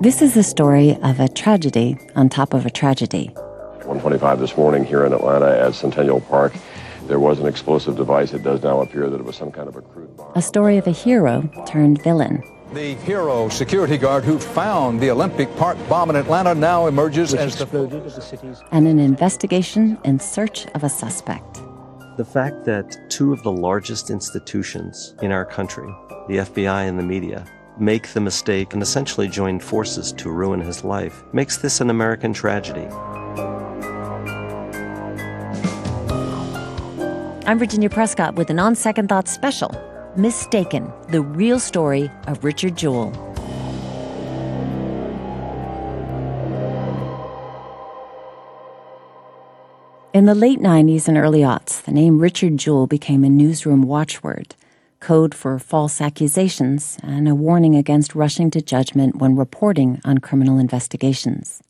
This is the story of a tragedy on top of a tragedy. 125 this morning here in Atlanta at Centennial Park. There was an explosive device. It does now appear that it was some kind of a crude bomb. A story of a hero turned villain. The hero security guard who found the Olympic Park bomb in Atlanta now emerges which as the exploded at the city's and an investigation in search of a suspect. The fact that two of the largest institutions in our country, the FBI and the media, make the mistake and essentially join forces to ruin his life makes this an American tragedy. I'm Virginia Prescott with an On Second Thought special Mistaken, the real story of Richard Jewell. In the late 90s and early aughts, the name Richard Jewell became a newsroom watchword, code for false accusations, and a warning against rushing to judgment when reporting on criminal investigations.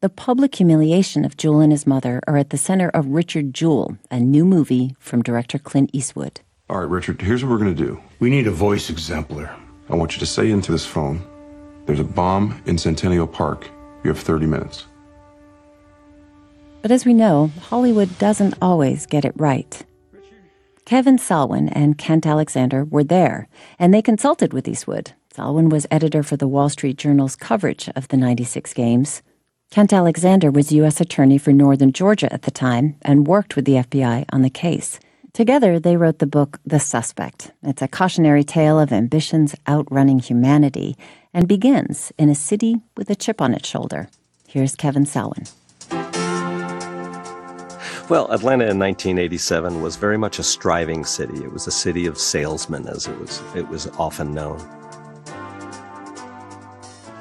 The public humiliation of Jewell and his mother are at the center of Richard Jewell, a new movie from director Clint Eastwood. All right, Richard, here's what we're going to do. We need a voice exemplar. I want you to say into this phone, there's a bomb in Centennial Park. You have 30 minutes. But as we know, Hollywood doesn't always get it right. Kevin Salwen and Kent Alexander were there, and they consulted with Eastwood. Salwen was editor for the Wall Street Journal's coverage of the 96 games. Kent Alexander was U.S. Attorney for Northern Georgia at the time and worked with the FBI on the case. Together, they wrote the book The Suspect. It's a cautionary tale of ambitions outrunning humanity and begins in a city with a chip on its shoulder. Here's Kevin Salwen. Well, Atlanta in 1987 was very much a striving city. It was a city of salesmen, as it was, it was often known.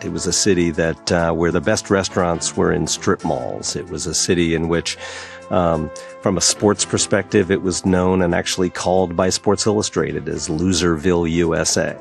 It was a city that uh, where the best restaurants were in strip malls. It was a city in which, um, from a sports perspective, it was known and actually called by Sports Illustrated as Loserville, USA.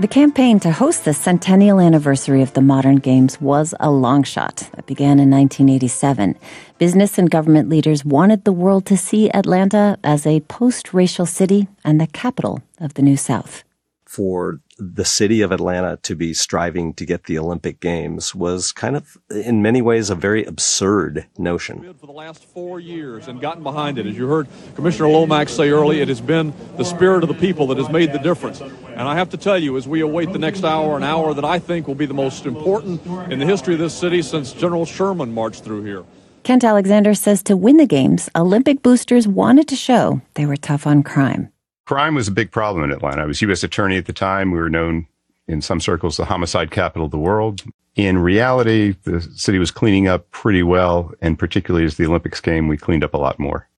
The campaign to host the centennial anniversary of the modern games was a long shot that began in 1987. Business and government leaders wanted the world to see Atlanta as a post racial city and the capital of the New South. For the city of Atlanta to be striving to get the Olympic Games was kind of, in many ways, a very absurd notion. For the last four years and gotten behind it. As you heard Commissioner Lomax say early, it has been the spirit of the people that has made the difference. And I have to tell you, as we await the next hour, an hour that I think will be the most important in the history of this city since General Sherman marched through here. Kent Alexander says to win the Games, Olympic boosters wanted to show they were tough on crime. Crime was a big problem in Atlanta. I was U.S. attorney at the time. We were known in some circles the homicide capital of the world. In reality, the city was cleaning up pretty well, and particularly as the Olympics came, we cleaned up a lot more.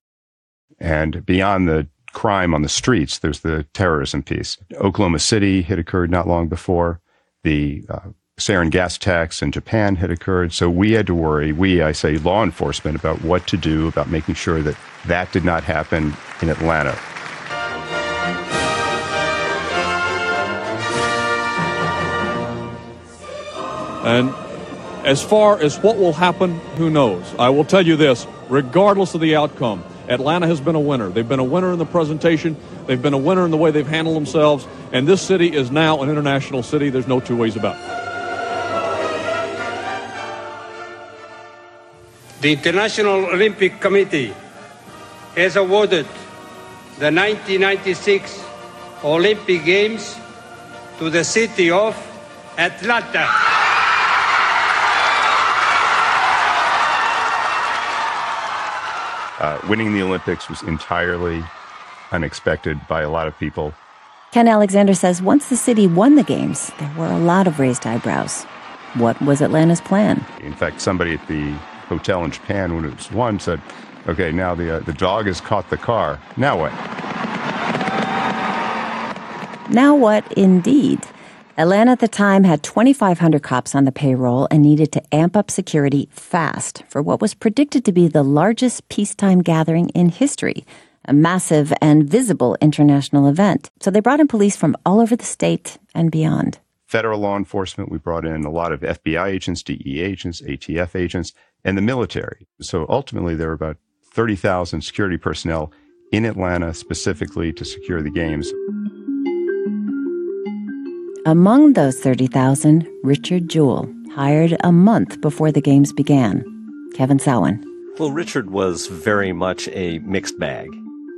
And beyond the crime on the streets, there's the terrorism piece. Oklahoma City had occurred not long before. The uh, sarin gas tax in Japan had occurred. So we had to worry, we, I say law enforcement, about what to do about making sure that that did not happen in Atlanta. And as far as what will happen, who knows? I will tell you this regardless of the outcome, Atlanta has been a winner. They've been a winner in the presentation, they've been a winner in the way they've handled themselves, and this city is now an international city. There's no two ways about it. The International Olympic Committee has awarded the 1996 Olympic Games to the city of Atlanta. Uh, winning the Olympics was entirely unexpected by a lot of people. Kent Alexander says once the city won the games, there were a lot of raised eyebrows. What was Atlanta's plan? In fact, somebody at the hotel in Japan, when it was won, said, "Okay, now the uh, the dog has caught the car. Now what?" Now what, indeed? Atlanta at the time had 2,500 cops on the payroll and needed to amp up security fast for what was predicted to be the largest peacetime gathering in history, a massive and visible international event. So they brought in police from all over the state and beyond. Federal law enforcement, we brought in a lot of FBI agents, DEA agents, ATF agents, and the military. So ultimately, there were about 30,000 security personnel in Atlanta specifically to secure the games. Among those 30,000, Richard Jewell, hired a month before the games began. Kevin Salwen. Well, Richard was very much a mixed bag.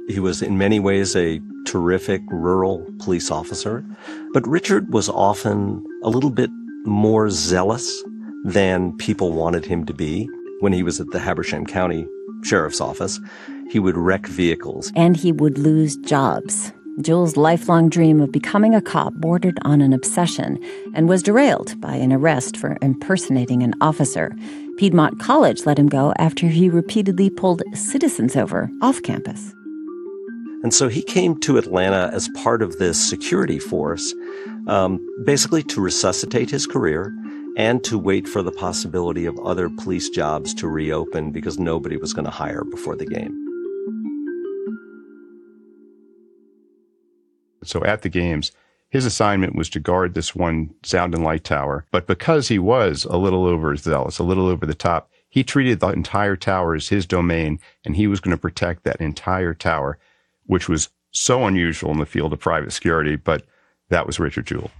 He was in many ways a terrific rural police officer, but Richard was often a little bit more zealous than people wanted him to be. When he was at the Habersham County Sheriff's Office, he would wreck vehicles. And he would lose jobs. Jewell's lifelong dream of becoming a cop bordered on an obsession and was derailed by an arrest for impersonating an officer. Piedmont College let him go after he repeatedly pulled citizens over off campus. And so he came to Atlanta as part of this security force, um, basically to resuscitate his career and to wait for the possibility of other police jobs to reopen because nobody was going to hire before the game. So at the games, his assignment was to guard this one sound and light tower. But because he was a little overzealous, a little over the top, he treated the entire tower as his domain and he was going to protect that entire tower, which was so unusual in the field of private security. But that was Richard Jewell.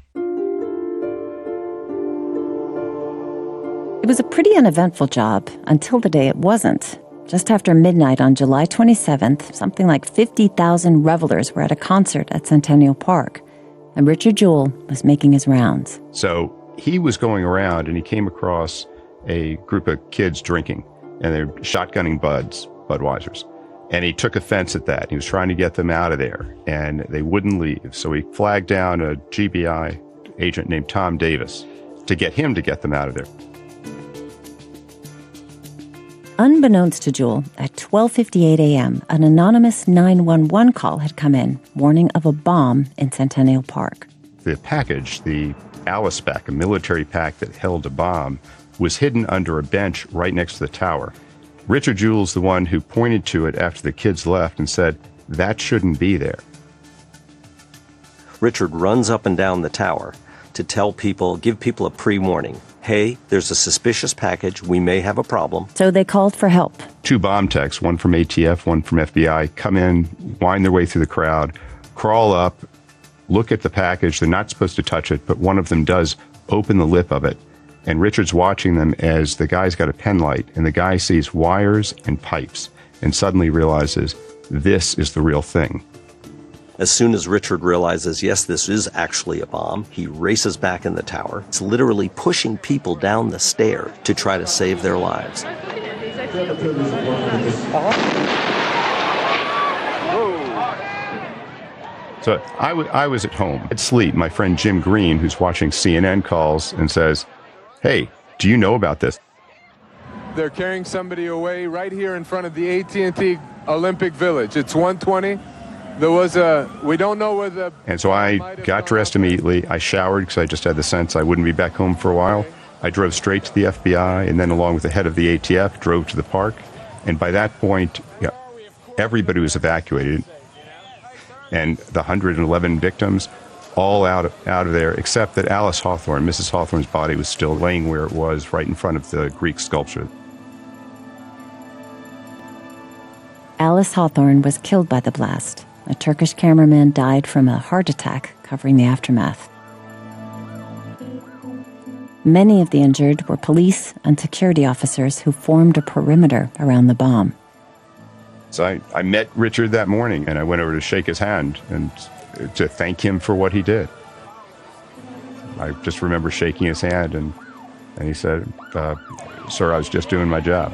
It was a pretty uneventful job until the day it wasn't. Just after midnight on July 27th, something like 50,000 revelers were at a concert at Centennial Park, and Richard Jewell was making his rounds. So he was going around and he came across a group of kids drinking, and they're shotgunning buds, Budweisers. And he took offense at that. He was trying to get them out of there, and they wouldn't leave. So he flagged down a GBI agent named Tom Davis to get him to get them out of there. Unbeknownst to Jewell, at 12:58 a.m., an anonymous 911 call had come in, warning of a bomb in Centennial Park. The package, the Alice pack, a military pack that held a bomb, was hidden under a bench right next to the tower. Richard Jewell's the one who pointed to it after the kids left and said, "That shouldn't be there." Richard runs up and down the tower to tell people, give people a pre-warning hey, there's a suspicious package. We may have a problem. So they called for help. Two bomb techs, one from ATF, one from FBI, come in, wind their way through the crowd, crawl up, look at the package. They're not supposed to touch it, but one of them does open the lip of it. And Richard's watching them as the guy's got a pen light, and the guy sees wires and pipes and suddenly realizes this is the real thing. As soon as Richard realizes, yes, this is actually a bomb, he races back in the tower. It's literally pushing people down the stair to try to save their lives. So I, w- I was at home at sleep. My friend Jim Green, who's watching CNN, calls and says, "Hey, do you know about this?" They're carrying somebody away right here in front of the AT&T Olympic Village. It's 120 there was a we don't know where the and so i got dressed immediately. I showered because i just had the sense i wouldn't be back home for a while. I drove straight to the fbi and then along with the head of the atf drove to the park. And by that point yeah, everybody was evacuated. And the 111 victims all out of, out of there except that alice hawthorne mrs hawthorne's body was still laying where it was right in front of the greek sculpture. Alice hawthorne was killed by the blast a Turkish cameraman died from a heart attack covering the aftermath. Many of the injured were police and security officers who formed a perimeter around the bomb. So I, I met Richard that morning and I went over to shake his hand and to thank him for what he did. I just remember shaking his hand and, and he said, uh, Sir, I was just doing my job.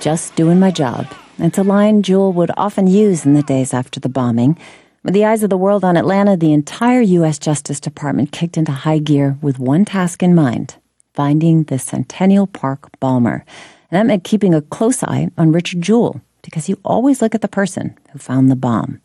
Just doing my job. It's a line Jewell would often use in the days after the bombing. With the eyes of the world on Atlanta, the entire U.S. Justice Department kicked into high gear with one task in mind finding the Centennial Park bomber. And that meant keeping a close eye on Richard Jewell, because you always look at the person who found the bomb.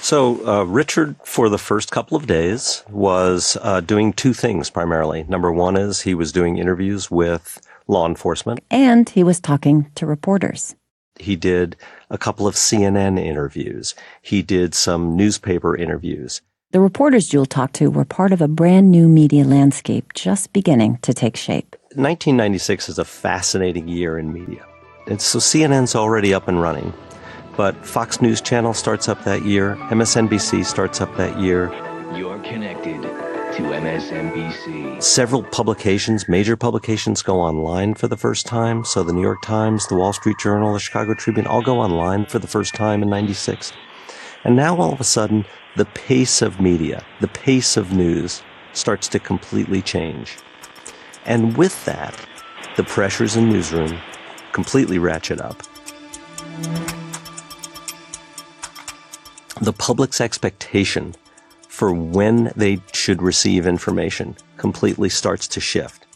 So, uh, Richard, for the first couple of days, was uh, doing two things primarily. Number one is he was doing interviews with law enforcement. And he was talking to reporters. He did a couple of CNN interviews. He did some newspaper interviews. The reporters Jewell talked to were part of a brand new media landscape just beginning to take shape. 1996 is a fascinating year in media. And so CNN's already up and running. But Fox News Channel starts up that year, MSNBC starts up that year. You're connected to MSNBC. Several publications, major publications, go online for the first time. So the New York Times, the Wall Street Journal, the Chicago Tribune all go online for the first time in 96. And now all of a sudden, the pace of media, the pace of news starts to completely change. And with that, the pressures in newsroom completely ratchet up. The public's expectation for when they should receive information completely starts to shift.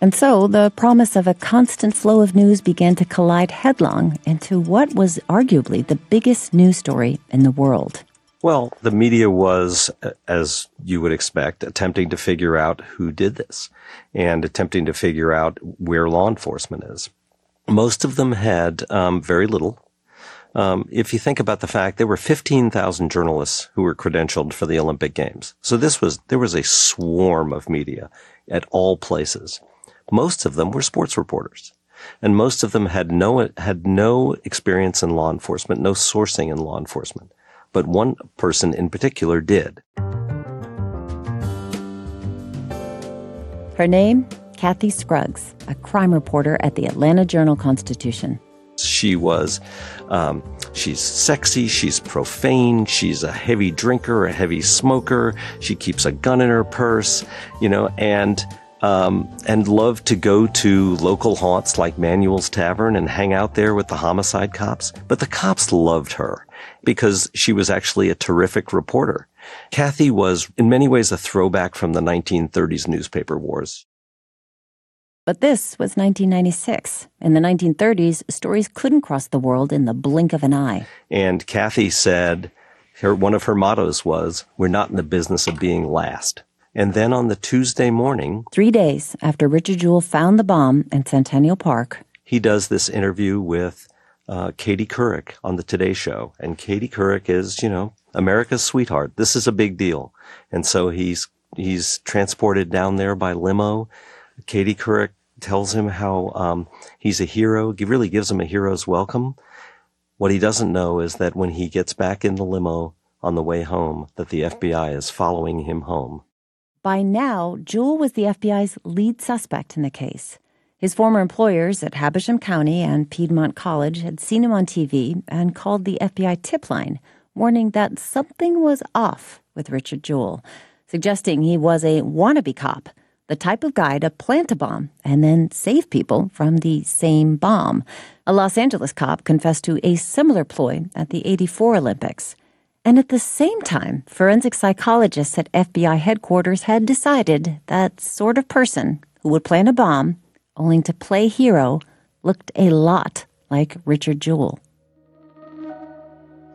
And so the promise of a constant flow of news began to collide headlong into what was arguably the biggest news story in the world. Well, the media was, as you would expect, attempting to figure out who did this and attempting to figure out where law enforcement is. Most of them had um, very little. Um, if you think about the fact there were 15,000 journalists who were credentialed for the Olympic Games. So this was, there was a swarm of media at all places. Most of them were sports reporters. And most of them had no, had no experience in law enforcement, no sourcing in law enforcement but one person in particular did. Her name? Kathy Scruggs, a crime reporter at the Atlanta Journal Constitution. She was, um, she's sexy, she's profane, she's a heavy drinker, a heavy smoker, she keeps a gun in her purse, you know, and um, and loved to go to local haunts like Manuel's Tavern and hang out there with the homicide cops. But the cops loved her because she was actually a terrific reporter. Kathy was in many ways a throwback from the 1930s newspaper wars. But this was 1996. In the 1930s, stories couldn't cross the world in the blink of an eye. And Kathy said, her, one of her mottos was, we're not in the business of being last. And then on the Tuesday morning, three days after Richard Jewell found the bomb in Centennial Park, he does this interview with uh, Katie Couric on the Today Show. And Katie Couric is, you know, America's sweetheart. This is a big deal. And so he's, he's transported down there by limo. Katie Couric tells him how um, he's a hero. He really gives him a hero's welcome. What he doesn't know is that when he gets back in the limo on the way home, that the FBI is following him home. By now, Jewell was the FBI's lead suspect in the case. His former employers at Habersham County and Piedmont College had seen him on TV and called the FBI tip line, warning that something was off with Richard Jewell, suggesting he was a wannabe cop, the type of guy to plant a bomb and then save people from the same bomb. A Los Angeles cop confessed to a similar ploy at the 84 Olympics. And at the same time, forensic psychologists at FBI headquarters had decided that sort of person who would plant a bomb, only to play hero, looked a lot like Richard Jewell.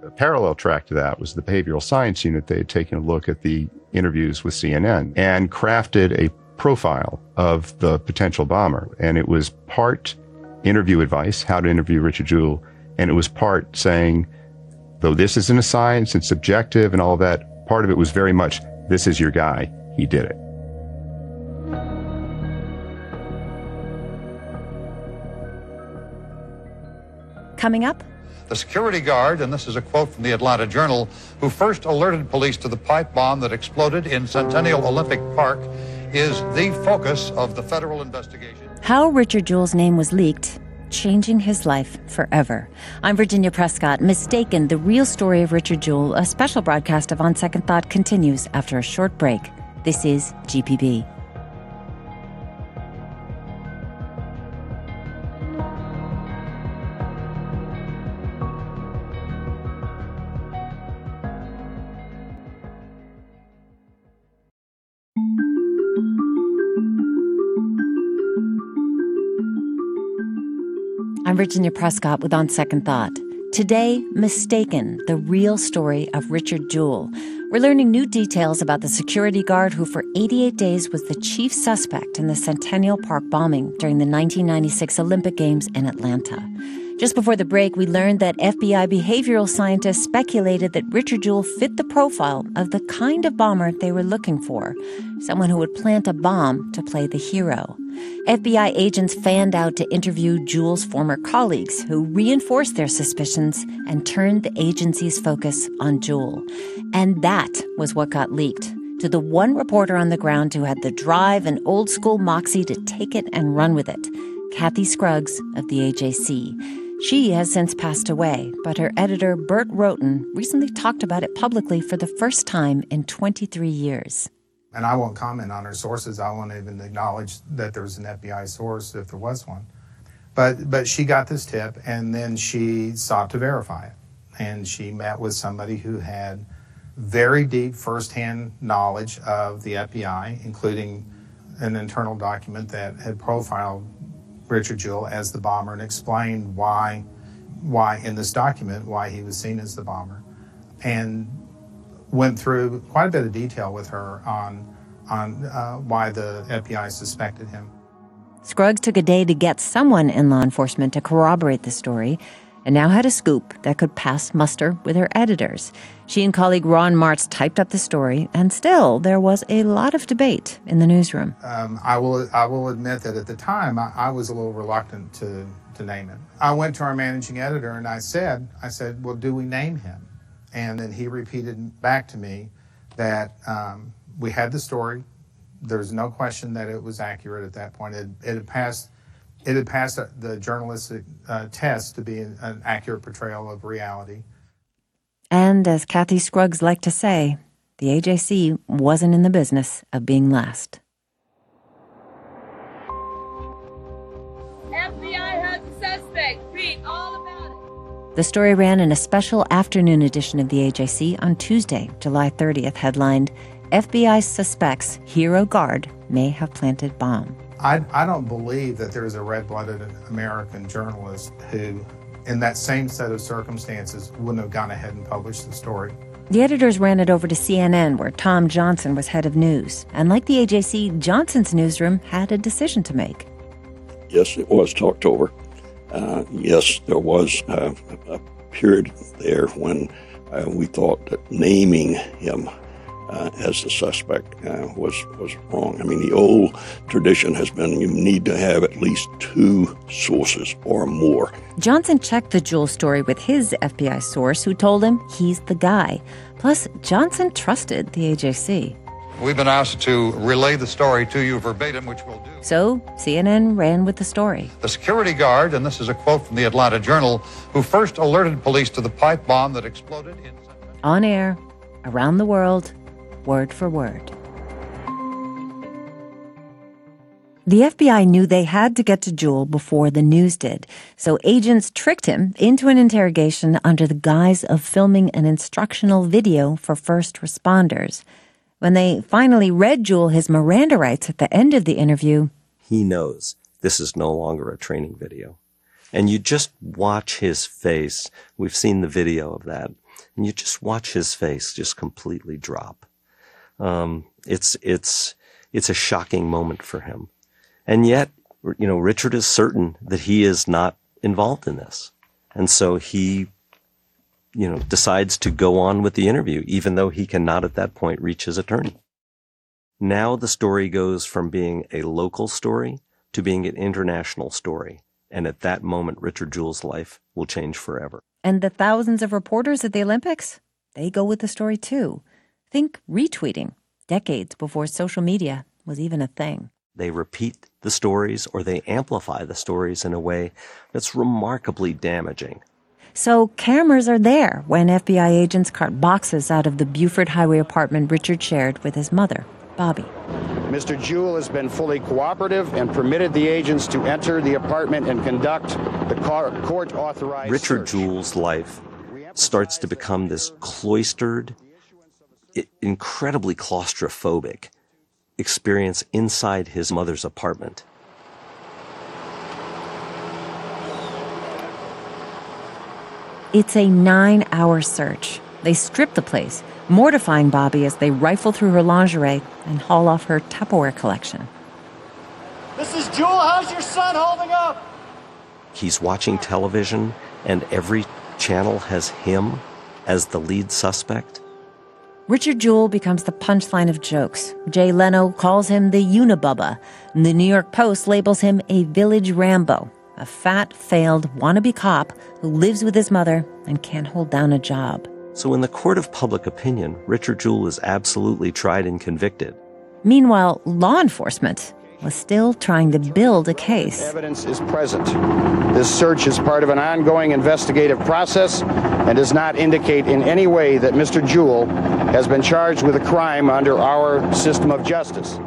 A parallel track to that was the behavioral science unit. They had taken a look at the interviews with CNN and crafted a profile of the potential bomber. And it was part interview advice, how to interview Richard Jewell, and it was part saying, though this isn't a science, it's subjective and all that, part of it was very much, this is your guy. He did it. Coming up, the security guard, and this is a quote from the Atlanta Journal, who first alerted police to the pipe bomb that exploded in Centennial Olympic Park, is the focus of the federal investigation. How Richard Jewell's name was leaked changing his life forever. I'm Virginia Prescott. Mistaken, the real story of Richard Jewell, a special broadcast of On Second Thought continues after a short break. This is GPB. I'm Virginia Prescott with On Second Thought. Today, Mistaken, the real story of Richard Jewell. We're learning new details about the security guard who, for 88 days, was the chief suspect in the Centennial Park bombing during the 1996 Olympic Games in Atlanta. Just before the break, we learned that FBI behavioral scientists speculated that Richard Jewell fit the profile of the kind of bomber they were looking for someone who would plant a bomb to play the hero. FBI agents fanned out to interview Jewell's former colleagues, who reinforced their suspicions and turned the agency's focus on Jewell. And that was what got leaked to the one reporter on the ground who had the drive and old school moxie to take it and run with it Kathy Scruggs of the AJC. She has since passed away, but her editor, Bert Roughton, recently talked about it publicly for the first time in 23 years. And I won't comment on her sources. I won't even acknowledge that there was an FBI source if there was one. But, but she got this tip and then she sought to verify it. And she met with somebody who had very deep firsthand knowledge of the FBI, including an internal document that had profiled Richard Jewell as the bomber and explained why, why in this document, why he was seen as the bomber, and went through quite a bit of detail with her on, on uh, why the FBI suspected him. Scruggs took a day to get someone in law enforcement to corroborate the story, and now had a scoop that could pass muster with her editors. She and colleague Ron Martz typed up the story, and still there was a lot of debate in the newsroom. Um, I will I will admit that at the time I, I, was a little reluctant to to name him. I went to our managing editor and I said I said, well, do we name him? And then he repeated back to me that um, we had the story. There's no question that it was accurate at that point. It, it had passed it had passed the journalistic uh, test to be an, an accurate portrayal of reality. And as Kathy Scruggs liked to say, the AJC wasn't in the business of being last. FBI has a suspect. Read all about it. The story ran in a special afternoon edition of the AJC on Tuesday, July 30th, headlined FBI suspects Hero Guard may have planted bomb. I, I don't believe that there's a red blooded American journalist who, in that same set of circumstances, wouldn't have gone ahead and published the story. The editors ran it over to CNN, where Tom Johnson was head of news. And like the AJC, Johnson's newsroom had a decision to make. Yes, it was talked over. Uh, yes, there was uh, a period there when uh, we thought that naming him uh, as the suspect uh, was was wrong. I mean, the old tradition has been you need to have at least two sources or more. Johnson checked the Jewell story with his FBI source, who told him he's the guy. Plus, Johnson trusted the AJC. We've been asked to relay the story to you verbatim, which we'll do. So, CNN ran with the story. The security guard, and this is a quote from the Atlanta Journal, who first alerted police to the pipe bomb that exploded in. On air, around the world, word for word. The FBI knew they had to get to Jewell before the news did, so agents tricked him into an interrogation under the guise of filming an instructional video for first responders. When they finally read Jewell his Miranda rights at the end of the interview, he knows this is no longer a training video. And you just watch his face. We've seen the video of that. And you just watch his face just completely drop. Um, it's it's it's a shocking moment for him, and yet you know Richard is certain that he is not involved in this, and so he you know decides to go on with the interview, even though he cannot at that point reach his attorney. Now the story goes from being a local story to being an international story. And at that moment, Richard Jewell's life will change forever. And the thousands of reporters at the Olympics, they go with the story too. Think retweeting, decades before social media was even a thing. They repeat the stories or they amplify the stories in a way that's remarkably damaging. So cameras are there when FBI agents cart boxes out of the Buford Highway apartment Richard shared with his mother, Bobby. Mr. Jewell has been fully cooperative and permitted the agents to enter the apartment and conduct the court authorized Richard Jewell's life starts to become this cloistered, incredibly claustrophobic experience inside his mother's apartment. It's a nine hour search. They strip the place, mortifying Bobby as they rifle through her lingerie and haul off her Tupperware collection. This is Jewell. How's your son holding up? he's watching television and every channel has him as the lead suspect? Richard Jewell becomes the punchline of jokes. Jay Leno calls him the Unibubba. And the New York Post labels him a village Rambo, a fat, failed wannabe cop who lives with his mother and can't hold down a job. So, in the court of public opinion, Richard Jewell is absolutely tried and convicted. Meanwhile, law enforcement was still trying to build a case. Evidence is present. This search is part of an ongoing investigative process and does not indicate in any way that Mr. Jewell has been charged with a crime under our system of justice.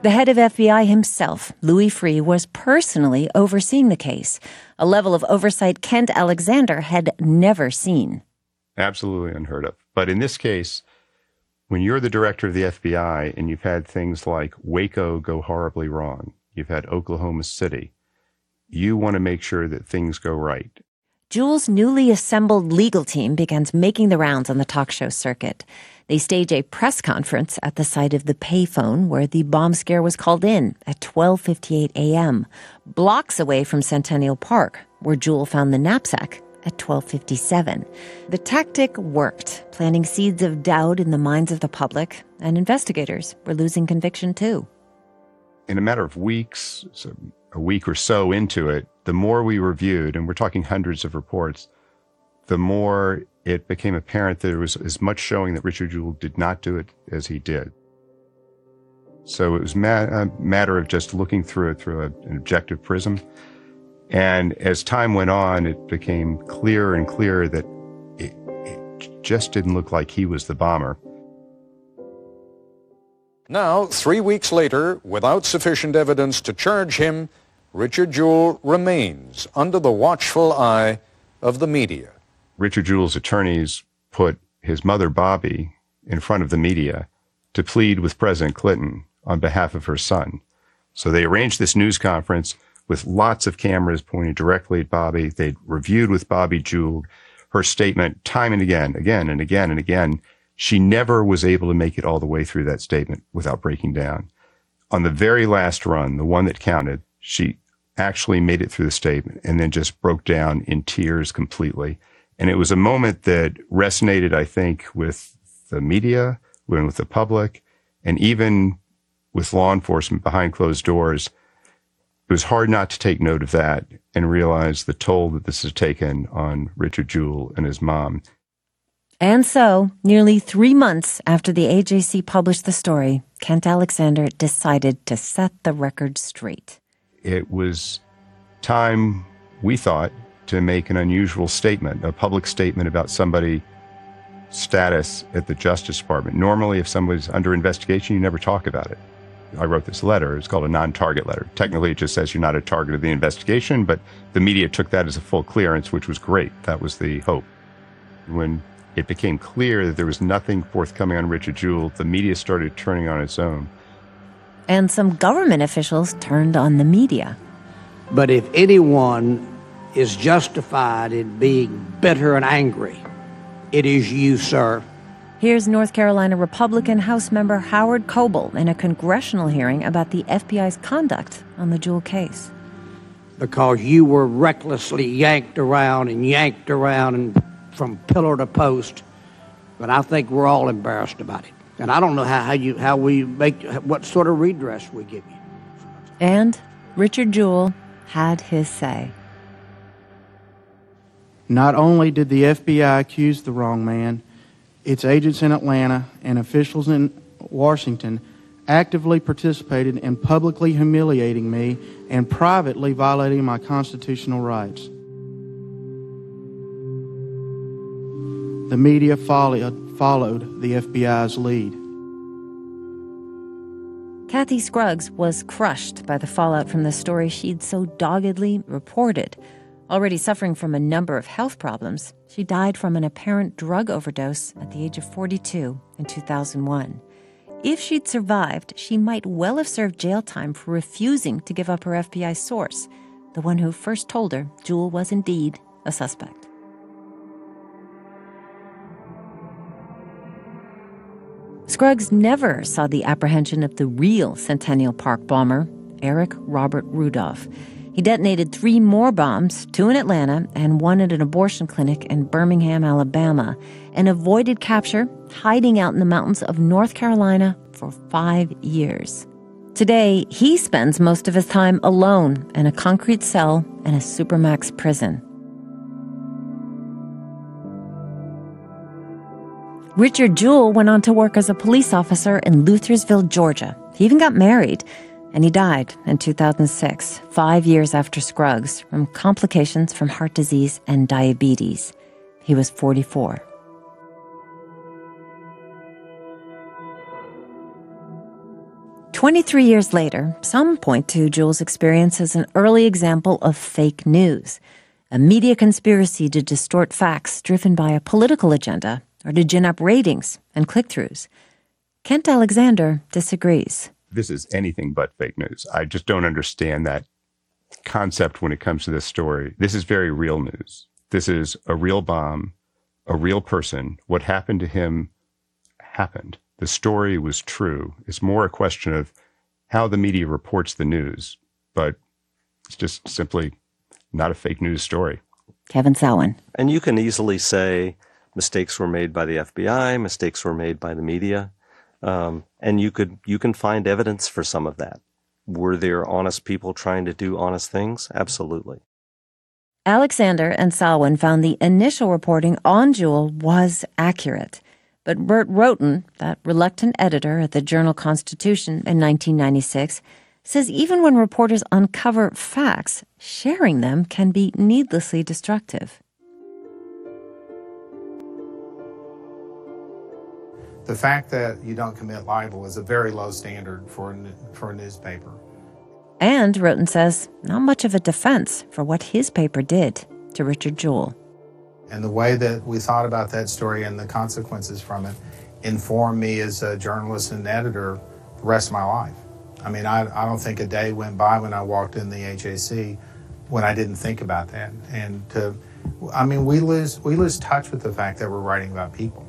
The head of FBI himself, Louis Freeh, was personally overseeing the case, a level of oversight Kent Alexander had never seen. Absolutely unheard of. But in this case, when you're the director of the FBI and you've had things like Waco go horribly wrong, you've had Oklahoma City, you want to make sure that things go right. Jewell's newly assembled legal team begins making the rounds on the talk show circuit. They stage a press conference at the site of the payphone where the bomb scare was called in at 12:58 a.m., blocks away from Centennial Park, where Jewell found the knapsack at 12:57. The tactic worked, planting seeds of doubt in the minds of the public, and investigators were losing conviction too. In a matter of weeks, so a week or so into it, the more we reviewed, and we're talking hundreds of reports, the more it became apparent that there was as much showing that Richard Jewell did not do it as he did. So it was a matter of just looking through it through an objective prism. And as time went on, it became clearer and clearer that it, it just didn't look like he was the bomber. Now, three weeks later, without sufficient evidence to charge him, Richard Jewell remains under the watchful eye of the media. Richard Jewell's attorneys put his mother, Bobby, in front of the media to plead with President Clinton on behalf of her son. So they arranged this news conference with lots of cameras pointed directly at Bobby. They'd reviewed with Bobby Jewell her statement time and again, again and again and again. She never was able to make it all the way through that statement without breaking down. On the very last run, the one that counted, she actually made it through the statement and then just broke down in tears completely. And it was a moment that resonated, I think, with the media, with the public, and even with law enforcement behind closed doors. It was hard not to take note of that and realize the toll that this has taken on Richard Jewell and his mom. And so, nearly three months after the AJC published the story, Kent Alexander decided to set the record straight. It was time, we thought, to make an unusual statement, a public statement about somebody's status at the Justice Department. Normally, if somebody's under investigation, you never talk about it. I wrote this letter. It's called a non target letter. Technically, it just says you're not a target of the investigation, but the media took that as a full clearance, which was great. That was the hope. When it became clear that there was nothing forthcoming on Richard Jewell, the media started turning on its own. And some government officials turned on the media. But if anyone is justified in being bitter and angry, it is you, sir. Here's North Carolina Republican House member Howard Coble in a congressional hearing about the FBI's conduct on the Jewell case. Because you were recklessly yanked around and yanked around and from pillar to post. But I think we're all embarrassed about it. And I don't know how, how you how we make what sort of redress we give you. And Richard Jewell had his say. Not only did the FBI accuse the wrong man, its agents in Atlanta and officials in Washington actively participated in publicly humiliating me and privately violating my constitutional rights. The media followed, followed the FBI's lead. Kathy Scruggs was crushed by the fallout from the story she'd so doggedly reported. Already suffering from a number of health problems, she died from an apparent drug overdose at the age of 42 in 2001. If she'd survived, she might well have served jail time for refusing to give up her FBI source, the one who first told her Jewell was indeed a suspect. Scruggs never saw the apprehension of the real Centennial Park bomber, Eric Robert Rudolph. He detonated three more bombs, two in Atlanta and one at an abortion clinic in Birmingham, Alabama, and avoided capture, hiding out in the mountains of North Carolina for five years. Today, he spends most of his time alone in a concrete cell in a Supermax prison. Richard Jewell went on to work as a police officer in Luthersville, Georgia. He even got married, and he died in 2006, five years after Scruggs, from complications from heart disease and diabetes. He was 44. Twenty-three years later, some point to Jewell's experience as an early example of fake news, a media conspiracy to distort facts driven by a political agenda or to gin up ratings and click-throughs. Kent Alexander disagrees. This is anything but fake news. I just don't understand that concept when it comes to this story. This is very real news. This is a real bomb, a real person. What happened to him happened. The story was true. It's more a question of how the media reports the news, but it's just simply not a fake news story. Kevin Salwen. And you can easily say mistakes were made by the FBI, mistakes were made by the media. Um, and you could you can find evidence for some of that. Were there honest people trying to do honest things? Absolutely. Alexander and Salwen found the initial reporting on Jewell was accurate. But Bert Roughton, that reluctant editor at the journal Constitution in 1996, says even when reporters uncover facts, sharing them can be needlessly destructive. The fact that you don't commit libel is a very low standard for a, for a newspaper. And, Roughton says, not much of a defense for what his paper did to Richard Jewell. And the way that we thought about that story and the consequences from it informed me as a journalist and editor the rest of my life. I mean, I, I don't think a day went by when I walked in the AJC when I didn't think about that. And to, I mean, we lose we lose touch with the fact that we're writing about people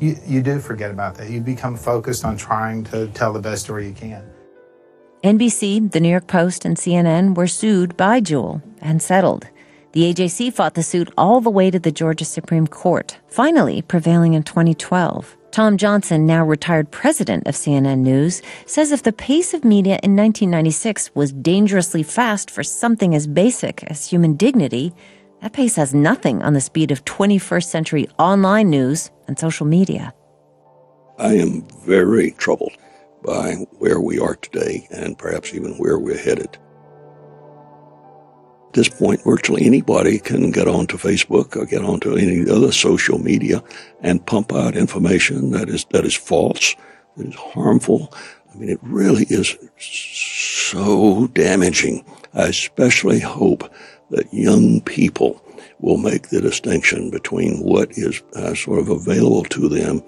you, you do forget about that. You become focused on trying to tell the best story you can. NBC, the New York Post, and CNN were sued by Jewell and settled. The AJC fought the suit all the way to the Georgia Supreme Court, finally prevailing in 2012. Tom Johnson, now retired president of CNN News, says if the pace of media in 1996 was dangerously fast for something as basic as human dignity, that pace has nothing on the speed of 21st century online news and social media. I am very troubled by where we are today and perhaps even where we're headed. At this point, virtually anybody can get onto Facebook or get onto any other social media and pump out information that is, that is false, that is harmful. I mean, it really is so damaging. I especially hope that young people will make the distinction between what is uh, sort of available to them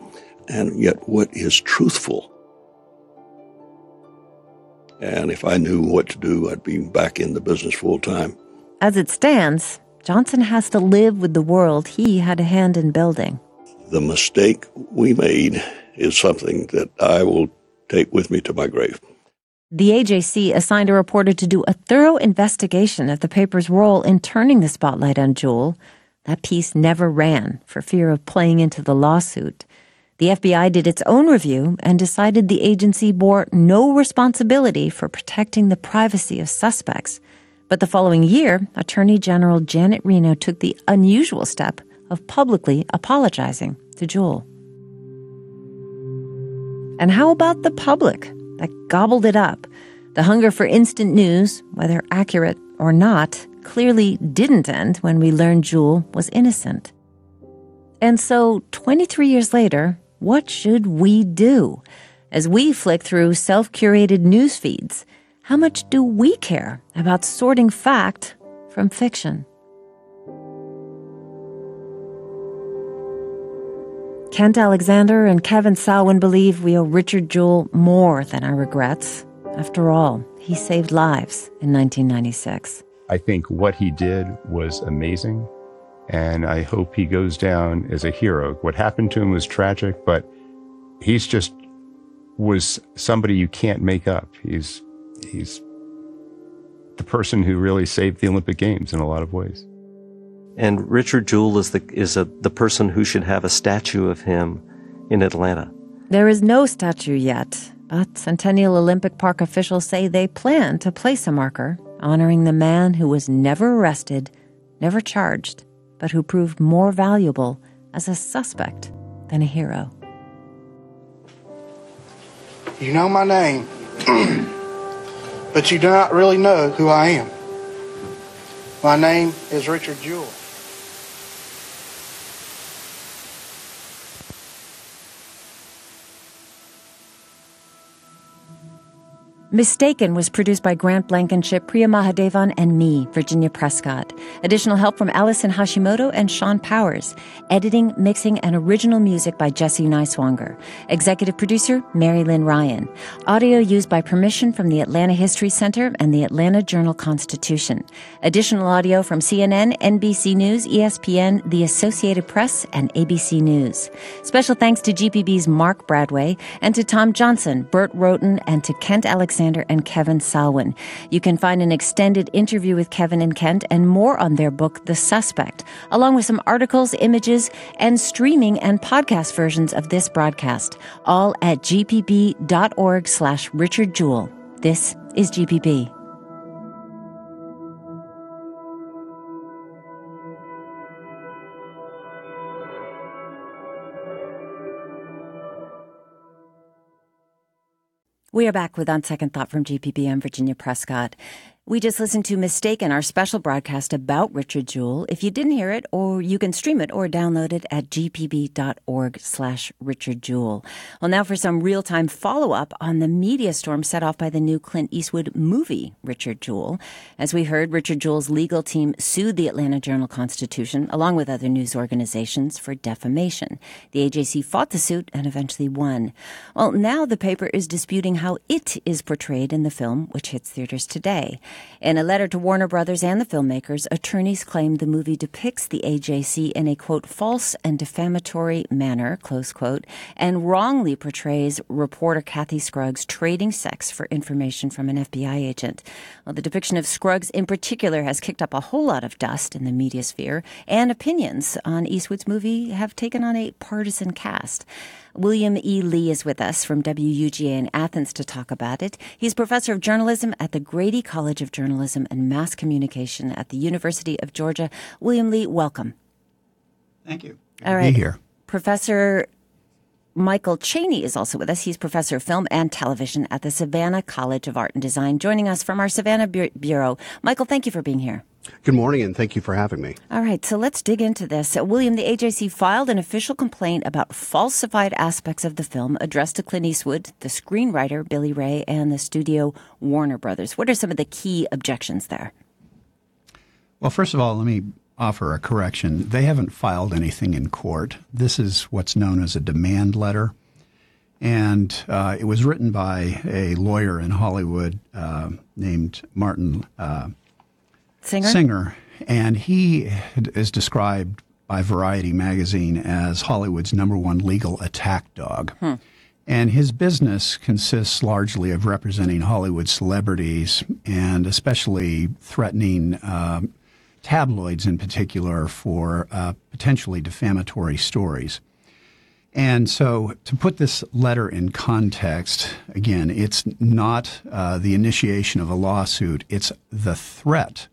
and yet what is truthful. And if I knew what to do, I'd be back in the business full time. As it stands, Johnson has to live with the world he had a hand in building. The mistake we made is something that I will take with me to my grave. The AJC assigned a reporter to do a thorough investigation of the paper's role in turning the spotlight on Jewell. That piece never ran for fear of playing into the lawsuit. The FBI did its own review and decided the agency bore no responsibility for protecting the privacy of suspects. But the following year, Attorney General Janet Reno took the unusual step of publicly apologizing to Jewell. And how about the public? That gobbled it up. The hunger for instant news, whether accurate or not, clearly didn't end when we learned Jewell was innocent. And so, 23 years later, what should we do? As we flick through self curated news feeds, how much do we care about sorting fact from fiction? Kent Alexander and Kevin Salwen believe we owe Richard Jewell more than our regrets. After all, he saved lives in 1996. I think what he did was amazing, and I hope he goes down as a hero. What happened to him was tragic, but he's just was somebody you can't make up. He's he's the person who really saved the Olympic Games in a lot of ways. And Richard Jewell is the is a, the person who should have a statue of him in Atlanta. There is no statue yet, but Centennial Olympic Park officials say they plan to place a marker honoring the man who was never arrested, never charged, but who proved more valuable as a suspect than a hero. You know my name, but you do not really know who I am. My name is Richard Jewell. Mistaken was produced by Grant Blankenship, Priya Mahadevan, and me, Virginia Prescott. Additional help from Allison Hashimoto and Sean Powers. Editing, mixing, and original music by Jesse Neiswanger. Executive producer, Mary Lynn Ryan. Audio used by permission from the Atlanta History Center and the Atlanta Journal Constitution. Additional audio from CNN, NBC News, ESPN, the Associated Press, and ABC News. Special thanks to GPB's Mark Bradway and to Tom Johnson, Bert Roughton, and to Kent Alexander and Kevin Salwen. You can find an extended interview with Kevin and Kent and more on their book, The Suspect, along with some articles, images, and streaming and podcast versions of this broadcast, all at gpb.org slash Richard Jewell. This is GPB. We are back with On Second Thought from GPB. I'm Virginia Prescott. We just listened to Mistaken, our special broadcast about Richard Jewell. If you didn't hear it, or you can stream it or download it at gpb.org slash Richard Jewell. Well, now for some real-time follow-up on the media storm set off by the new Clint Eastwood movie, Richard Jewell. As we heard, Richard Jewell's legal team sued the Atlanta Journal-Constitution, along with other news organizations, for defamation. The AJC fought the suit and eventually won. Well, now the paper is disputing how it is portrayed in the film, which hits theaters today. In a letter to Warner Brothers and the filmmakers, attorneys claim the movie depicts the AJC in a quote false and defamatory manner, close quote, and wrongly portrays reporter Kathy Scruggs trading sex for information from an FBI agent. Well, the depiction of Scruggs in particular has kicked up a whole lot of dust in the media sphere, and opinions on Eastwood's movie have taken on a partisan cast. William E. Lee is with us from WUGA in Athens to talk about it. He's professor of journalism at the Grady College of Journalism and Mass Communication at the University of Georgia. William Lee, welcome. Thank you. All right. Be here. Professor Michael Cheney is also with us. He's professor of film and television at the Savannah College of Art and Design, joining us from our Savannah Bu- Bureau. Michael, thank you for being here. Good morning, and thank you for having me. All right, so let's dig into this. Uh, William, the AJC filed an official complaint about falsified aspects of the film addressed to Clint Eastwood, the screenwriter Billy Ray, and the studio Warner Brothers. What are some of the key objections there? Well, first of all, let me offer a correction. They haven't filed anything in court. This is what's known as a demand letter. And uh, it was written by a lawyer in Hollywood uh, named Martin uh, Singer? Singer. And he is described by Variety magazine as Hollywood's number one legal attack dog. Hmm. And his business consists largely of representing Hollywood celebrities and especially threatening um, tabloids in particular for uh, potentially defamatory stories. And so, to put this letter in context, again, it's not uh, the initiation of a lawsuit, it's the threat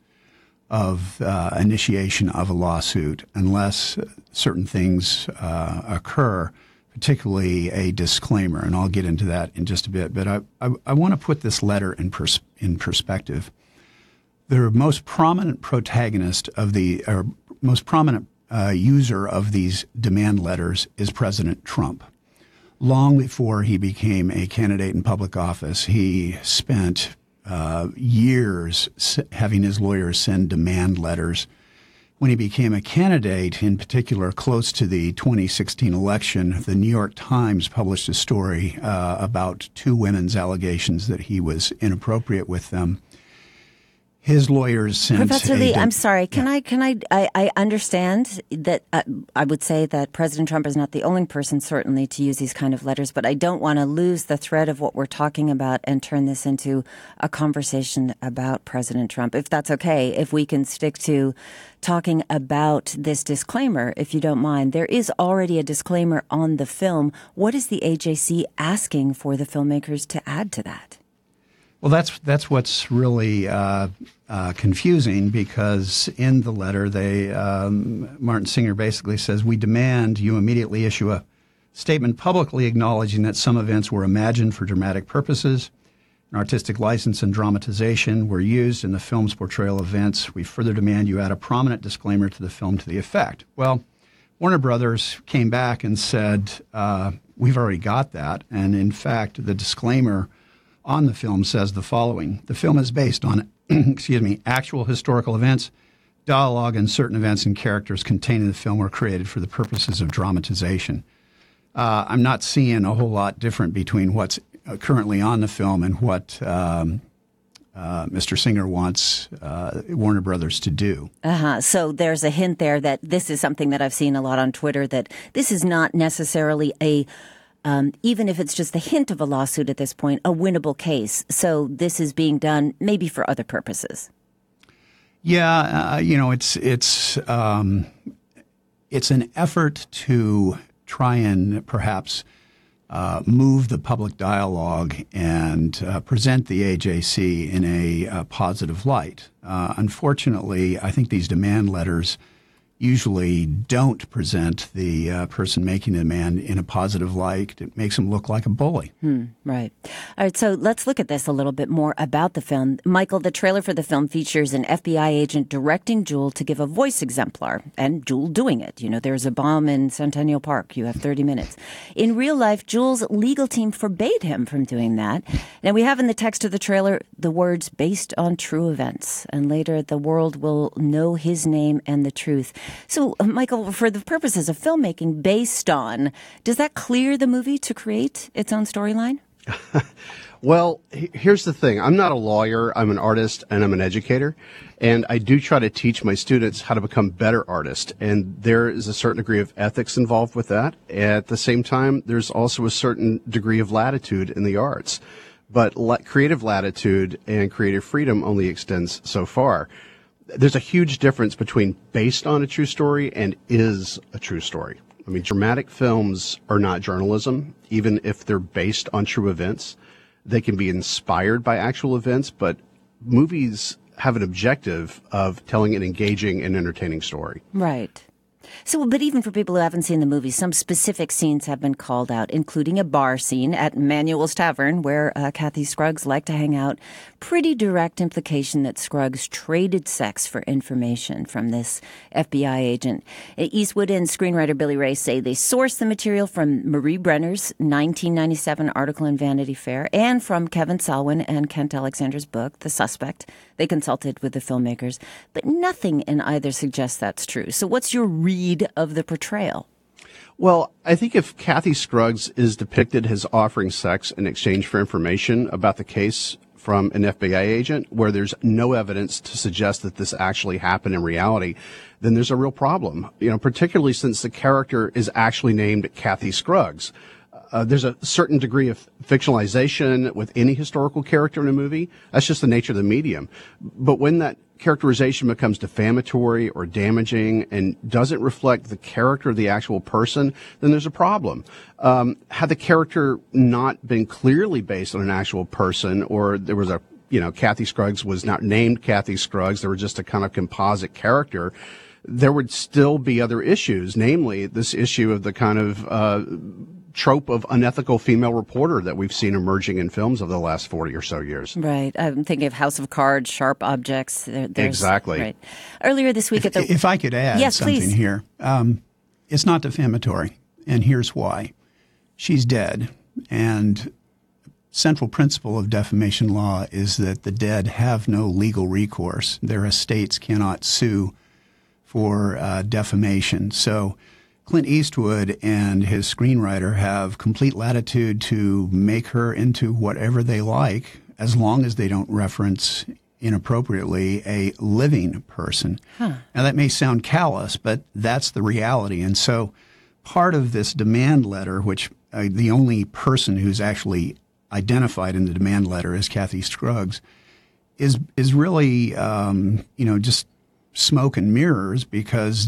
of uh, initiation of a lawsuit unless certain things uh, occur, particularly a disclaimer. And I'll get into that in just a bit. But I, I, I want to put this letter in, pers- in perspective. The most prominent protagonist of the, or most prominent uh, user of these demand letters is President Trump. Long before he became a candidate in public office, he spent uh, years having his lawyers send demand letters. When he became a candidate, in particular close to the 2016 election, the New York Times published a story uh, about two women's allegations that he was inappropriate with them. His lawyers sent Professor Lee, I'm sorry. Can I? Can I? I, I understand that. Uh, I would say that President Trump is not the only person, certainly, to use these kind of letters. But I don't want to lose the thread of what we're talking about and turn this into a conversation about President Trump. If that's okay, if we can stick to talking about this disclaimer, if you don't mind, there is already a disclaimer on the film. What is the AJC asking for the filmmakers to add to that? Well, that's that's what's really uh, uh, confusing because in the letter, they um, Martin Singer basically says we demand you immediately issue a statement publicly acknowledging that some events were imagined for dramatic purposes. An artistic license and dramatization were used in the film's portrayal of events. We further demand you add a prominent disclaimer to the film to the effect. Well, Warner Brothers came back and said, uh, We've already got that. And in fact, the disclaimer on the film says the following The film is based on, excuse me, actual historical events. Dialogue and certain events and characters contained in the film were created for the purposes of dramatization. Uh, I'm not seeing a whole lot different between what's uh, currently on the film and what um, uh, Mr. Singer wants uh, Warner Brothers to do. Uh huh. So there's a hint there that this is something that I've seen a lot on Twitter that this is not necessarily a um, even if it's just a hint of a lawsuit at this point, a winnable case. So this is being done maybe for other purposes. Yeah, uh, you know, it's it's um, it's an effort to try and perhaps uh, move the public dialogue and uh, present the AJC in a uh, positive light. Uh, unfortunately, I think these demand letters usually don't present the uh, person making the demand in a positive light. It makes them look like a bully. Hmm, right. All right. So let's look at this a little bit more about the film. Michael, the trailer for the film features an FBI agent directing Jewell to give a voice exemplar and Jewell doing it. You know, there's a bomb in Centennial Park. You have 30 minutes. In real life, Jewell's legal team forbade him from doing that. And we have in the text of the trailer the words based on true events. And later, the world will know his name and the truth. So, uh, Michael, for the purposes of filmmaking based on, does that clear the movie to create its own storyline? well, here's the thing I'm not a lawyer, I'm an artist, and I'm an educator. And I do try to teach my students how to become better artists. And there is a certain degree of ethics involved with that. At the same time, there's also a certain degree of latitude in the arts. But creative latitude and creative freedom only extends so far there's a huge difference between based on a true story and is a true story. I mean, dramatic films are not journalism, even if they're based on true events. They can be inspired by actual events, but movies have an objective of telling an engaging and entertaining story. Right. So, but even for people who haven't seen the movie, some specific scenes have been called out, including a bar scene at Manuel's Tavern where uh, Kathy Scruggs liked to hang out. Pretty direct implication that Scruggs traded sex for information from this FBI agent. Eastwood and screenwriter Billy Ray say they sourced the material from Marie Brenner's 1997 article in Vanity Fair and from Kevin Salwen and Kent Alexander's book, The Suspect. They consulted with the filmmakers, but nothing in either suggests that's true. So, what's your read of the portrayal? Well, I think if Kathy Scruggs is depicted as offering sex in exchange for information about the case from an FBI agent where there's no evidence to suggest that this actually happened in reality, then there's a real problem. You know, particularly since the character is actually named Kathy Scruggs. Uh, there's a certain degree of fictionalization with any historical character in a movie. That's just the nature of the medium. But when that characterization becomes defamatory or damaging and doesn't reflect the character of the actual person, then there's a problem. Um, had the character not been clearly based on an actual person, or there was a you know Kathy Scruggs was not named Kathy Scruggs, there was just a kind of composite character there would still be other issues, namely this issue of the kind of uh, trope of unethical female reporter that we've seen emerging in films over the last 40 or so years. Right. I'm thinking of House of Cards, Sharp Objects. There, exactly. Right. Earlier this week if, at the. If I could add yes, something please. here, um, it's not defamatory, and here's why. She's dead, and central principle of defamation law is that the dead have no legal recourse. Their estates cannot sue for uh, defamation. So Clint Eastwood and his screenwriter have complete latitude to make her into whatever they like as long as they don't reference inappropriately a living person. Huh. Now, that may sound callous, but that's the reality. And so, part of this demand letter, which uh, the only person who's actually identified in the demand letter is Kathy Scruggs, is is really um, you know just smoke and mirrors because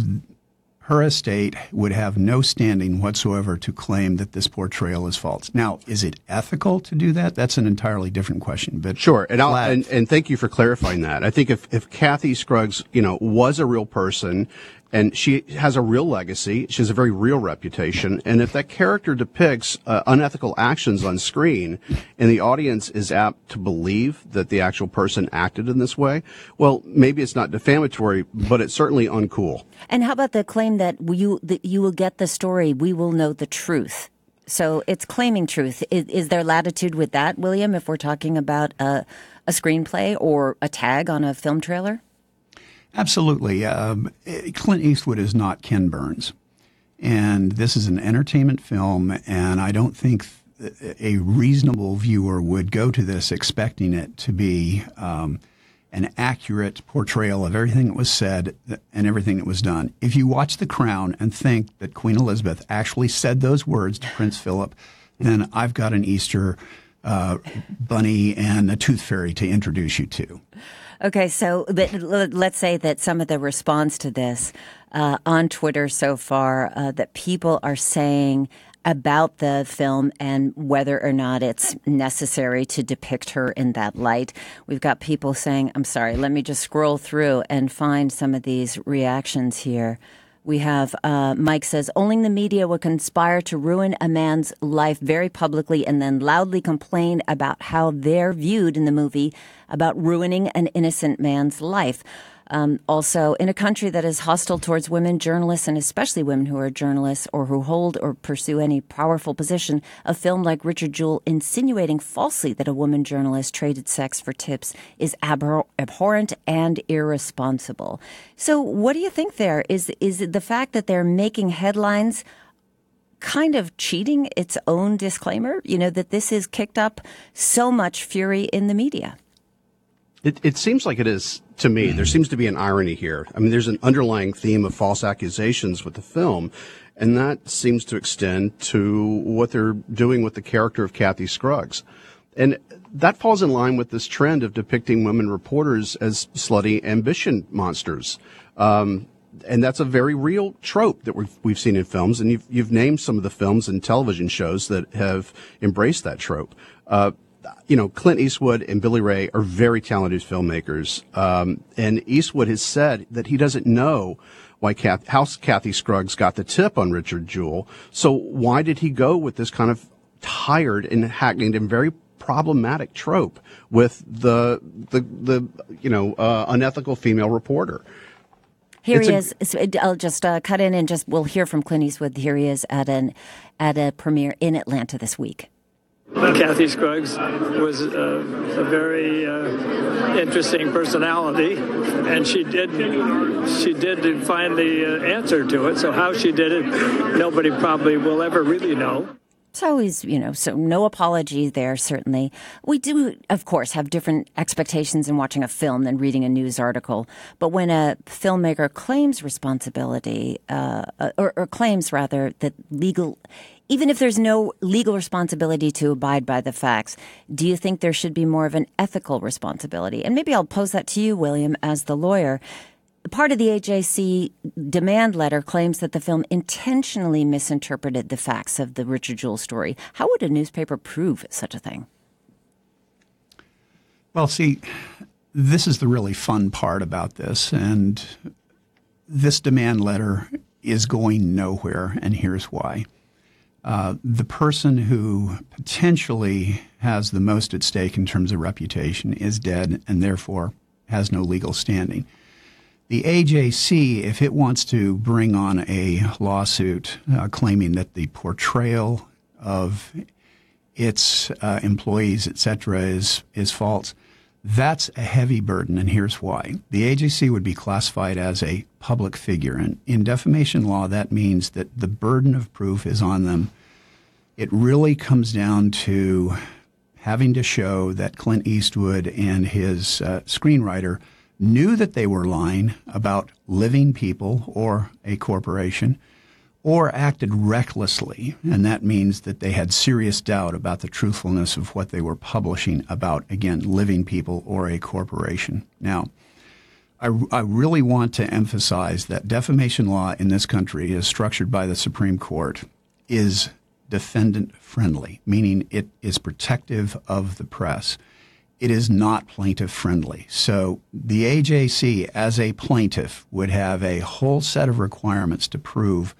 her estate would have no standing whatsoever to claim that this portrayal is false. Now, is it ethical to do that? That's an entirely different question. But sure, and, and, and thank you for clarifying that. I think if if Kathy Scruggs, you know, was a real person and she has a real legacy. She has a very real reputation. And if that character depicts uh, unethical actions on screen and the audience is apt to believe that the actual person acted in this way, well, maybe it's not defamatory, but it's certainly uncool. And how about the claim that you, that you will get the story, we will know the truth? So it's claiming truth. Is, is there latitude with that, William, if we're talking about a, a screenplay or a tag on a film trailer? Absolutely. Um, Clint Eastwood is not Ken Burns. And this is an entertainment film, and I don't think a reasonable viewer would go to this expecting it to be um, an accurate portrayal of everything that was said and everything that was done. If you watch The Crown and think that Queen Elizabeth actually said those words to Prince Philip, then I've got an Easter uh, bunny and a tooth fairy to introduce you to. Okay, so let's say that some of the response to this uh, on Twitter so far uh, that people are saying about the film and whether or not it's necessary to depict her in that light. We've got people saying, I'm sorry, let me just scroll through and find some of these reactions here. We have uh, Mike says only the media would conspire to ruin a man's life very publicly and then loudly complain about how they're viewed in the movie about ruining an innocent man's life. Um, also, in a country that is hostile towards women journalists, and especially women who are journalists or who hold or pursue any powerful position, a film like Richard Jewell insinuating falsely that a woman journalist traded sex for tips is abhor- abhorrent and irresponsible. So, what do you think there? Is, is the fact that they're making headlines? kind of cheating its own disclaimer, you know, that this has kicked up so much fury in the media. It, it seems like it is to me. There seems to be an irony here. I mean, there's an underlying theme of false accusations with the film, and that seems to extend to what they're doing with the character of Kathy Scruggs. And that falls in line with this trend of depicting women reporters as slutty ambition monsters. Um, and that's a very real trope that we've, we've seen in films. And you've, you've named some of the films and television shows that have embraced that trope. Uh, you know, Clint Eastwood and Billy Ray are very talented filmmakers. Um, and Eastwood has said that he doesn't know why Kath, how Kathy Scruggs got the tip on Richard Jewell. So why did he go with this kind of tired and hackneyed and very problematic trope with the the the you know uh, unethical female reporter? Here it's he a, is. I'll just uh, cut in and just we'll hear from Clint Eastwood. Here he is at an at a premiere in Atlanta this week. Kathy Scruggs was a, a very uh, interesting personality, and she did she did find the uh, answer to it. So how she did it, nobody probably will ever really know. So he's, you know, so no apology there, certainly. We do, of course, have different expectations in watching a film than reading a news article. But when a filmmaker claims responsibility, uh, or, or claims rather that legal even if there's no legal responsibility to abide by the facts, do you think there should be more of an ethical responsibility? And maybe I'll pose that to you, William, as the lawyer. Part of the AJC demand letter claims that the film intentionally misinterpreted the facts of the Richard Jewell story. How would a newspaper prove such a thing? Well, see, this is the really fun part about this. And this demand letter is going nowhere, and here's why. Uh, the person who potentially has the most at stake in terms of reputation is dead and therefore has no legal standing. The AJC, if it wants to bring on a lawsuit uh, claiming that the portrayal of its uh, employees, et cetera, is, is false, that's a heavy burden, and here's why. The AJC would be classified as a public figure, and in defamation law, that means that the burden of proof is on them. It really comes down to having to show that Clint Eastwood and his uh, screenwriter knew that they were lying about living people or a corporation or acted recklessly. And that means that they had serious doubt about the truthfulness of what they were publishing about, again, living people or a corporation. Now, I, I, really want to emphasize that defamation law in this country, as structured by the Supreme Court, is defendant friendly, meaning it is protective of the press. It is not plaintiff friendly. So the AJC, as a plaintiff, would have a whole set of requirements to prove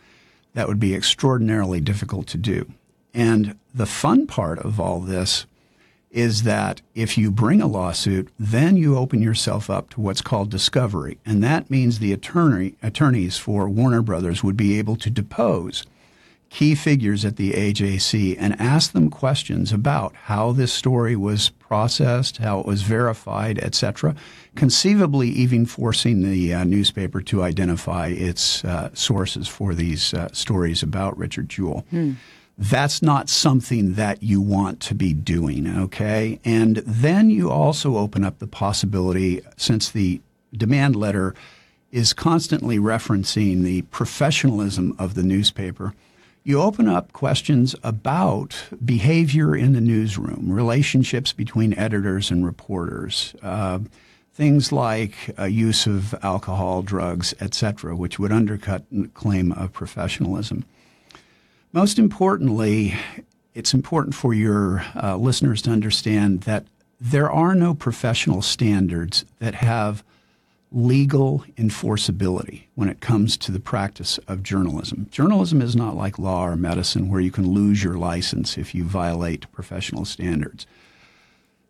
that would be extraordinarily difficult to do. And the fun part of all this is that if you bring a lawsuit, then you open yourself up to what's called discovery. And that means the attorney, attorneys for Warner Brothers would be able to depose key figures at the AJC and ask them questions about how this story was processed, how it was verified, etc., conceivably even forcing the uh, newspaper to identify its uh, sources for these uh, stories about Richard Jewell. Hmm that's not something that you want to be doing, okay? And then you also open up the possibility, since the demand letter is constantly referencing the professionalism of the newspaper, you open up questions about behavior in the newsroom, relationships between editors and reporters. Uh, things like uh, use of alcohol, drugs, etc., which would undercut the claim of professionalism. Most importantly, it's important for your uh, listeners to understand that there are no professional standards that have legal enforceability when it comes to the practice of journalism. Journalism is not like law or medicine where you can lose your license if you violate professional standards.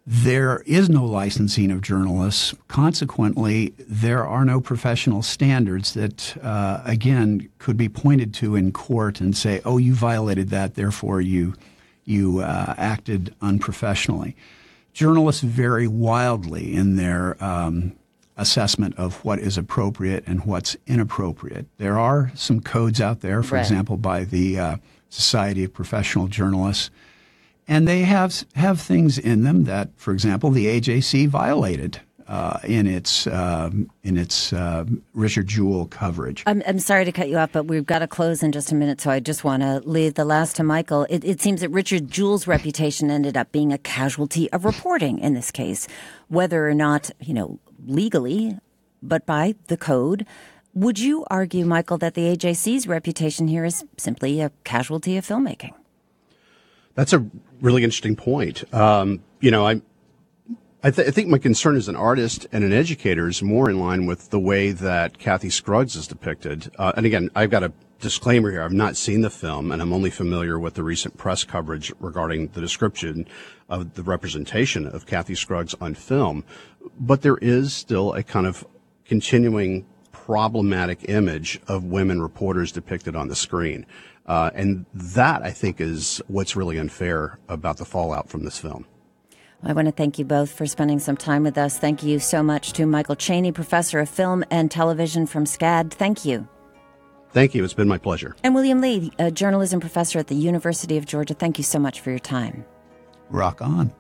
There is no licensing of journalists. Consequently, there are no professional standards that, uh, again, could be pointed to in court and say, "Oh, you violated that, therefore you you uh, acted unprofessionally." Journalists vary wildly in their um, assessment of what is appropriate and what's inappropriate. There are some codes out there, for right. example, by the uh, Society of Professional Journalists and they have have things in them that, for example, the AJC violated uh, in its um, in its uh, Richard Jewell coverage. I'm, I'm sorry to cut you off, but we've got to close in just a minute, so I just want to leave the last to Michael. It, it seems that Richard Jewell's reputation ended up being a casualty of reporting in this case, whether or not you know legally, but by the code. Would you argue, Michael, that the AJC's reputation here is simply a casualty of filmmaking? That's a really interesting point. Um, you know, I, I, th- I, think my concern as an artist and an educator is more in line with the way that Kathy Scruggs is depicted. Uh, and again, I've got a disclaimer here. I've not seen the film, and I'm only familiar with the recent press coverage regarding the description of the representation of Kathy Scruggs on film. But there is still a kind of continuing problematic image of women reporters depicted on the screen. Uh, and that, I think, is what's really unfair about the fallout from this film. I want to thank you both for spending some time with us. Thank you so much to Michael Cheney, professor of film and television from SCAD. Thank you. Thank you. It's been my pleasure. And William Lee, a journalism professor at the University of Georgia. Thank you so much for your time. Rock on.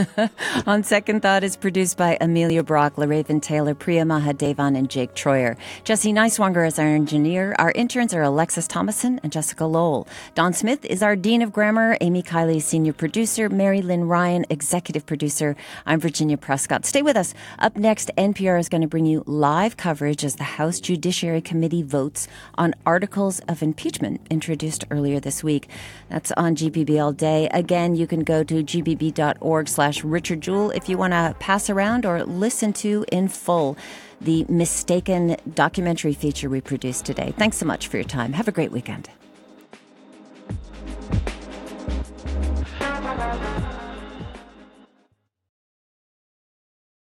On Second Thought is produced by Amelia Brock, LaRaven Taylor, Priya Mahadevan, and Jake Troyer. Jesse Neiswanger is our engineer. Our interns are Alexis Thomason and Jessica Lowell. Don Smith is our Dean of Grammar. Amy Kiley, senior producer. Mary Lynn Ryan, executive producer. I'm Virginia Prescott. Stay with us. Up next, NPR is going to bring you live coverage as the House Judiciary Committee votes on articles of impeachment introduced earlier this week. That's on GPB all day. Again, you can go to gpb.org slash Richard Jewell if you want to pass around or listen to in full the mistaken documentary feature we produced today. Thanks so much for your time. Have a great weekend.